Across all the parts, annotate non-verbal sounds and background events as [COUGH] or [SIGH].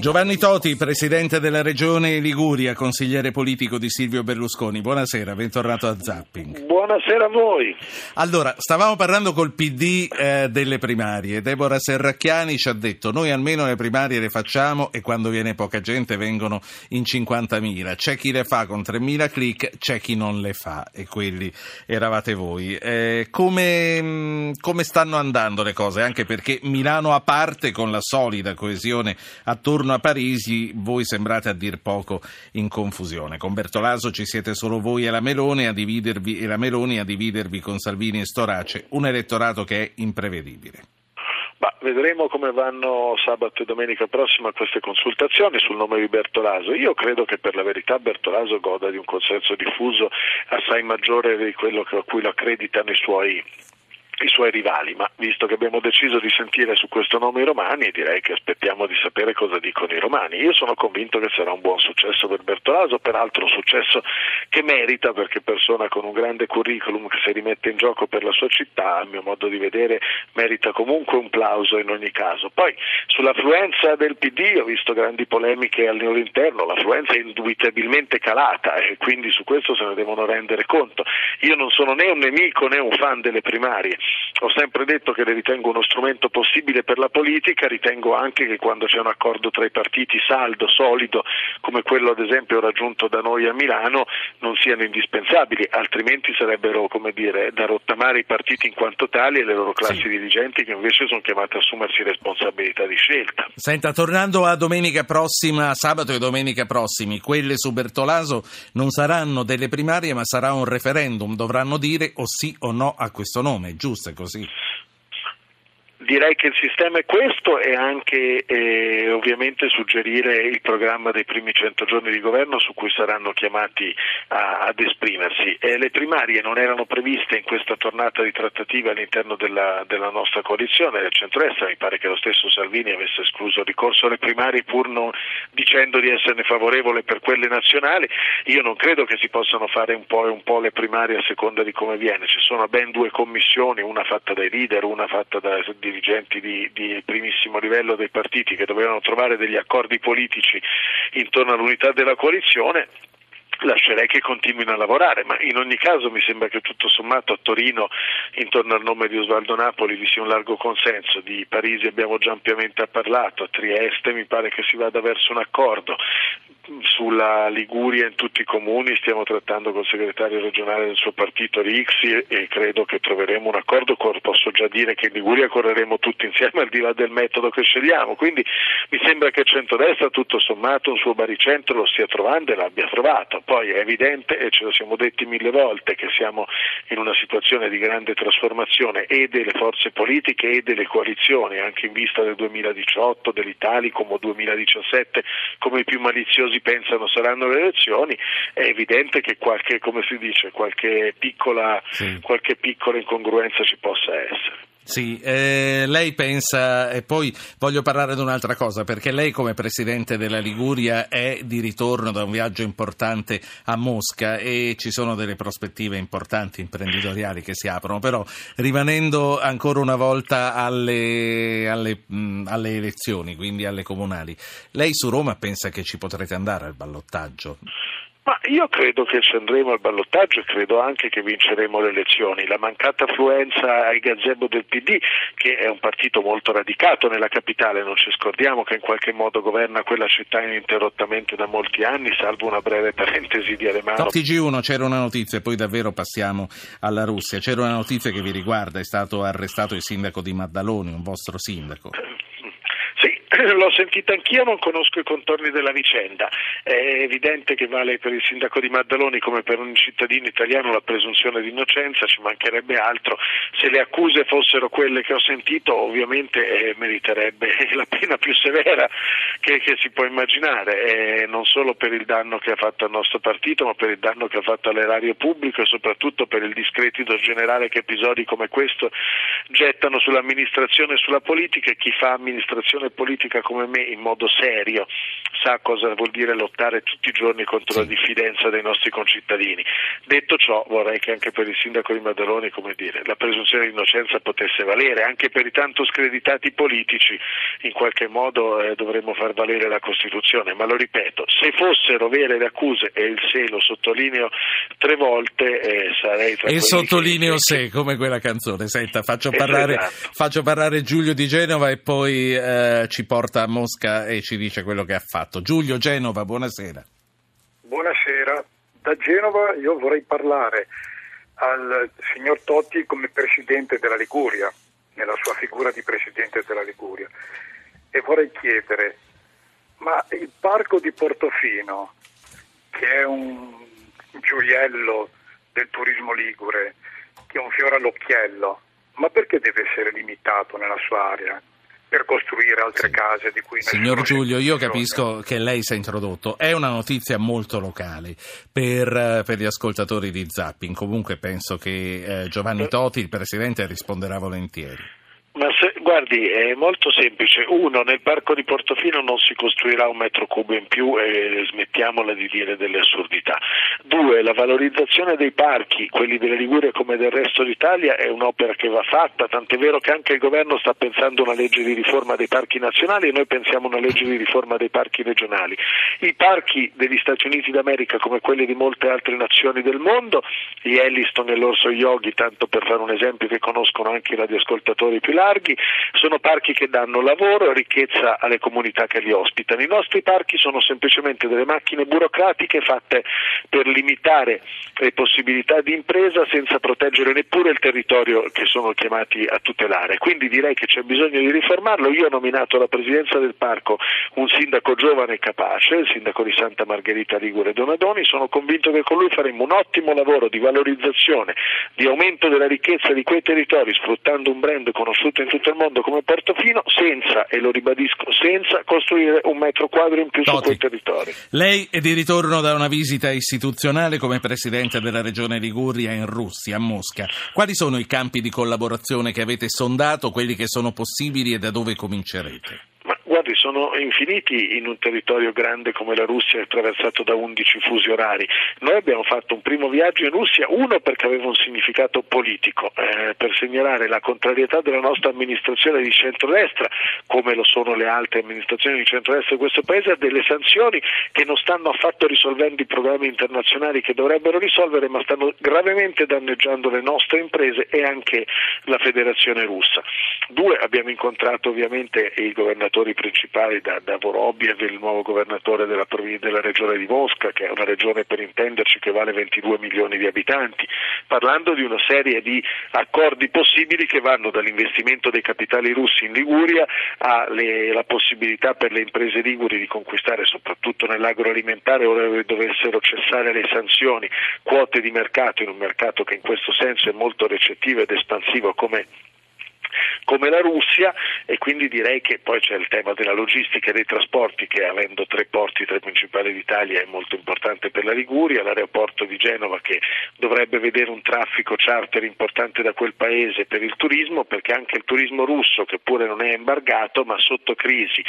Giovanni Toti, presidente della regione Liguria, consigliere politico di Silvio Berlusconi. Buonasera, bentornato a Zapping. Buonasera a voi. Allora, stavamo parlando col PD eh, delle primarie. Deborah Serracchiani ci ha detto: Noi almeno le primarie le facciamo e quando viene poca gente vengono in 50.000. C'è chi le fa con 3.000 click, c'è chi non le fa, e quelli eravate voi. Eh, come, mm, come stanno andando le cose? Anche perché Milano a parte, con la solida coesione attorno a Parisi voi sembrate a dir poco in confusione. Con Bertolaso ci siete solo voi e la Meloni a dividervi, e la Meloni a dividervi con Salvini e Storace, un elettorato che è imprevedibile. Ma vedremo come vanno sabato e domenica prossima queste consultazioni sul nome di Bertolaso. Io credo che per la verità Bertolaso goda di un consenso diffuso assai maggiore di quello a cui lo accreditano i suoi i suoi rivali, ma visto che abbiamo deciso di sentire su questo nome i romani, direi che aspettiamo di sapere cosa dicono i romani. Io sono convinto che sarà un buon successo per Bertolaso, peraltro un successo che merita perché persona con un grande curriculum che si rimette in gioco per la sua città, a mio modo di vedere, merita comunque un plauso in ogni caso. Poi sull'affluenza del PD ho visto grandi polemiche al loro interno, l'affluenza è indubitabilmente calata e quindi su questo se ne devono rendere conto. Io non sono né un nemico né un fan delle primarie, ho sempre detto che le ritengo uno strumento possibile per la politica, ritengo anche che quando c'è un accordo tra i partiti saldo, solido, come quello ad esempio raggiunto da noi a Milano, non siano indispensabili, altrimenti sarebbero come dire, da rottamare i partiti in quanto tali e le loro classi sì. dirigenti che invece sono chiamate a assumersi responsabilità di scelta. Senta, tornando a domenica prossima, sabato e domenica prossimi, quelle su Bertolaso non saranno delle primarie ma sarà un referendum, dovranno dire o sì o no a questo nome, giusto? Giusta così. Direi che il sistema è questo e anche eh, ovviamente suggerire il programma dei primi 100 giorni di governo su cui saranno chiamati a, ad esprimersi. Eh, le primarie non erano previste in questa tornata di trattative all'interno della, della nostra coalizione del centro-est, mi pare che lo stesso Salvini avesse escluso il ricorso alle primarie pur non dicendo di esserne favorevole per quelle nazionali. Io non credo che si possano fare un po' e un po' le primarie a seconda di come viene, ci sono ben due commissioni, una fatta dai leader, una fatta da dirigenti di, di, primissimo livello dei partiti che dovevano trovare degli accordi politici intorno all'unità della coalizione lascerei che continuino a lavorare, ma in ogni caso mi sembra che tutto sommato a Torino intorno al nome di Osvaldo Napoli vi sia un largo consenso, di Parisi abbiamo già ampiamente parlato, a Trieste mi pare che si vada verso un accordo, sulla Liguria in tutti i comuni stiamo trattando col segretario regionale del suo partito Rixi e credo che troveremo un accordo, posso già dire che in Liguria correremo tutti insieme al di là del metodo che scegliamo, quindi mi sembra che centrodestra tutto sommato un suo baricentro lo stia trovando e l'abbia trovato, poi è evidente e ce lo siamo detti mille volte che siamo in una situazione di grande trasformazione e delle forze politiche e delle coalizioni anche in vista del 2018, dell'Italicum o 2017 come i più maliziosi così pensano saranno le elezioni, è evidente che qualche, come si dice, qualche piccola, sì. qualche piccola incongruenza ci possa essere. Sì, eh, lei pensa, e poi voglio parlare di un'altra cosa, perché lei come Presidente della Liguria è di ritorno da un viaggio importante a Mosca e ci sono delle prospettive importanti imprenditoriali che si aprono, però rimanendo ancora una volta alle, alle, mh, alle elezioni, quindi alle comunali, lei su Roma pensa che ci potrete andare al ballottaggio? Ma io credo che ci andremo al ballottaggio credo anche che vinceremo le elezioni. La mancata affluenza ai gazebo del PD, che è un partito molto radicato nella capitale, non ci scordiamo che in qualche modo governa quella città ininterrottamente da molti anni, salvo una breve parentesi di Alemano. No, TG1 c'era una notizia, poi davvero passiamo alla Russia. C'era una notizia che vi riguarda, è stato arrestato il sindaco di Maddaloni, un vostro sindaco. [LAUGHS] L'ho sentita anch'io, non conosco i contorni della vicenda. È evidente che vale per il sindaco di Maddaloni come per un cittadino italiano la presunzione di innocenza, ci mancherebbe altro. Se le accuse fossero quelle che ho sentito, ovviamente eh, meriterebbe [LAUGHS] la pena più severa che, che si può immaginare, eh, non solo per il danno che ha fatto al nostro partito, ma per il danno che ha fatto all'erario pubblico e soprattutto per il discredito generale che episodi come questo gettano sull'amministrazione e sulla politica e chi fa amministrazione politica politica come me in modo serio sa cosa vuol dire lottare tutti i giorni contro sì. la diffidenza dei nostri concittadini. Detto ciò, vorrei che anche per il sindaco di Maddaloni, come dire, la presunzione di innocenza potesse valere, anche per i tanto screditati politici, in qualche modo eh, dovremmo far valere la Costituzione, ma lo ripeto, se fossero vere le accuse, e il se lo sottolineo tre volte, eh, sarei tra E sottolineo che... se, come quella canzone. Senta, faccio parlare, esatto. faccio parlare Giulio di Genova e poi eh, ci porta a Mosca e ci dice quello che ha fatto. Giulio Genova, buonasera. Buonasera. Da Genova io vorrei parlare al signor Totti come presidente della Liguria, nella sua figura di presidente della Liguria, e vorrei chiedere, ma il parco di Portofino, che è un gioiello del turismo ligure, che è un fiore all'occhiello, ma perché deve essere limitato nella sua area? Per costruire altre sì. case di cui Signor Giulio, io capisco che lei si è introdotto, è una notizia molto locale per, per gli ascoltatori di Zapping, comunque penso che eh, Giovanni Toti, il Presidente, risponderà volentieri. Ma se, guardi, è molto semplice. Uno, nel parco di Portofino non si costruirà un metro cubo in più e smettiamola di dire delle assurdità. Due, la valorizzazione dei parchi, quelli della Liguria come del resto d'Italia, è un'opera che va fatta, tant'è vero che anche il governo sta pensando una legge di riforma dei parchi nazionali e noi pensiamo a una legge di riforma dei parchi regionali. I parchi degli Stati Uniti d'America, come quelli di molte altre nazioni del mondo, gli Elliston e l'Orso Yogi, tanto per fare un esempio che conoscono anche i radioascoltatori più larghi, sono parchi che danno lavoro e ricchezza alle comunità che li ospitano. I nostri parchi sono semplicemente delle macchine burocratiche fatte per limitare le possibilità di impresa senza proteggere neppure il territorio che sono chiamati a tutelare. Quindi direi che c'è bisogno di riformarlo. Io ho nominato alla presidenza del parco un sindaco giovane e capace, il sindaco di Santa Margherita Ligure Donadoni, sono convinto che con lui faremo un ottimo lavoro di valorizzazione, di aumento della ricchezza di quei territori sfruttando un brand conosciuto in tutto il mondo come Portofino senza, e lo ribadisco, senza costruire un metro quadro in più Toti. su quei territori. Lei è di ritorno da una visita istituzionale come Presidente della Regione Liguria in Russia, a Mosca. Quali sono i campi di collaborazione che avete sondato, quelli che sono possibili e da dove comincerete? Sono infiniti in un territorio grande come la Russia, attraversato da 11 fusi orari. Noi abbiamo fatto un primo viaggio in Russia, uno perché aveva un significato politico, eh, per segnalare la contrarietà della nostra amministrazione di centrodestra, come lo sono le altre amministrazioni di centrodestra di questo Paese, a delle sanzioni che non stanno affatto risolvendo i programmi internazionali che dovrebbero risolvere, ma stanno gravemente danneggiando le nostre imprese e anche la Federazione russa. Due, abbiamo incontrato ovviamente i governatori principali da, da Vorobiev, il nuovo governatore della, della, regione di Mosca, che è una regione per intenderci che vale 22 milioni di abitanti, parlando di una serie di accordi possibili che vanno dall'investimento dei capitali russi in Liguria alla possibilità per le imprese liguri di conquistare soprattutto nell'agroalimentare ora dovessero cessare le sanzioni, quote di mercato in un mercato che in questo senso è molto recettivo ed espansivo come come la Russia e quindi direi che poi c'è il tema della logistica e dei trasporti che avendo tre porti tra i principali d'Italia è molto importante per la Liguria, l'aeroporto di Genova che dovrebbe vedere un traffico charter importante da quel paese per il turismo perché anche il turismo russo che pure non è embargato ma sotto crisi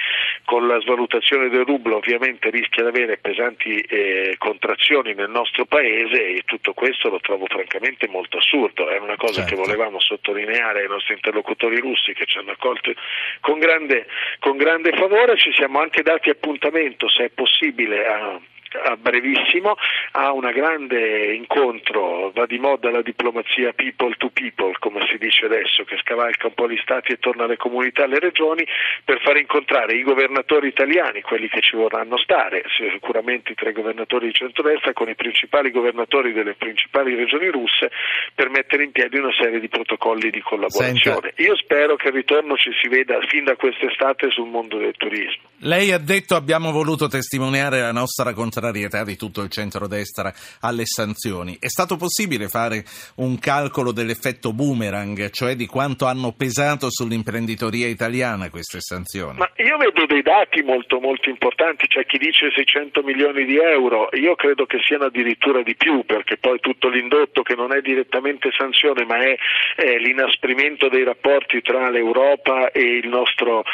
con la svalutazione del rublo ovviamente rischia di avere pesanti eh, contrazioni nel nostro paese e tutto questo lo trovo francamente molto assurdo, è una cosa certo. che volevamo sottolineare ai nostri interlocutori russi russi che ci hanno accolto con grande, con grande favore, ci siamo anche dati appuntamento, se è possibile, a a brevissimo a un grande incontro, va di moda la diplomazia people to people, come si dice adesso, che scavalca un po' gli stati e torna alle comunità alle regioni, per far incontrare i governatori italiani, quelli che ci vorranno stare, sicuramente i tre governatori di centrodestra, con i principali governatori delle principali regioni russe, per mettere in piedi una serie di protocolli di collaborazione. Senta. Io spero che il ritorno ci si veda fin da quest'estate sul mondo del turismo. Lei ha detto abbiamo voluto testimoniare la nostra contrarietà di tutto il centrodestra alle sanzioni. È stato possibile fare un calcolo dell'effetto boomerang, cioè di quanto hanno pesato sull'imprenditoria italiana queste sanzioni? Ma io vedo dei dati molto, molto importanti, c'è chi dice 600 milioni di euro, io credo che siano addirittura di più, perché poi tutto l'indotto che non è direttamente sanzione, ma è, è l'inasprimento dei rapporti tra l'Europa e il nostro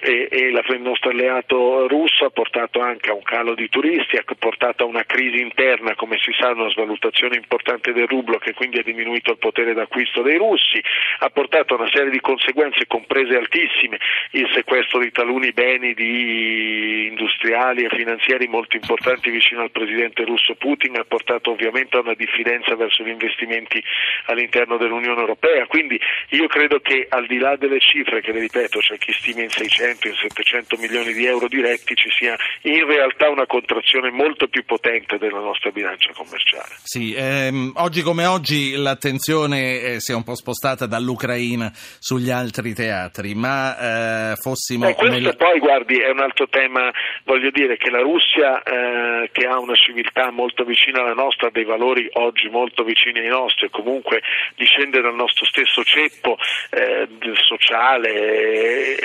e, e la, il nostro alleato russo ha portato anche a un calo di turisti, ha portato a una crisi interna, come si sa, una svalutazione importante del rublo che quindi ha diminuito il potere d'acquisto dei russi, ha portato a una serie di conseguenze comprese altissime, il sequestro di taluni beni di industriali e finanziari molto importanti vicino al presidente russo Putin, ha portato ovviamente a una diffidenza verso gli investimenti all'interno dell'Unione Europea, quindi io credo che al di là delle cifre che le ripeto c'è chi stima in 600, in 700 milioni di euro diretti ci sia in realtà una contrazione molto più potente della nostra bilancia commerciale. Sì, ehm, oggi come oggi l'attenzione eh, si è un po' spostata dall'Ucraina sugli altri teatri, ma eh, fossimo... Eh, questo nel... poi guardi è un altro tema, voglio dire che la Russia eh, che ha una civiltà molto vicina alla nostra, ha dei valori oggi molto vicini ai nostri e comunque discende dal nostro stesso ceppo eh, sociale,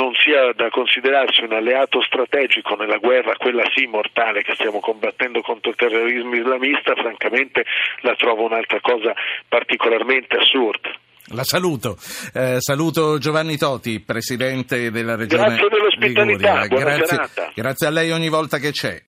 non sia da considerarsi un alleato strategico nella guerra, quella sì mortale che stiamo combattendo contro il terrorismo islamista, francamente la trovo un'altra cosa particolarmente assurda. La saluto. Eh, saluto Giovanni Toti, presidente della Regione Grazie dell'ospitalità. Grazie, grazie a lei ogni volta che c'è.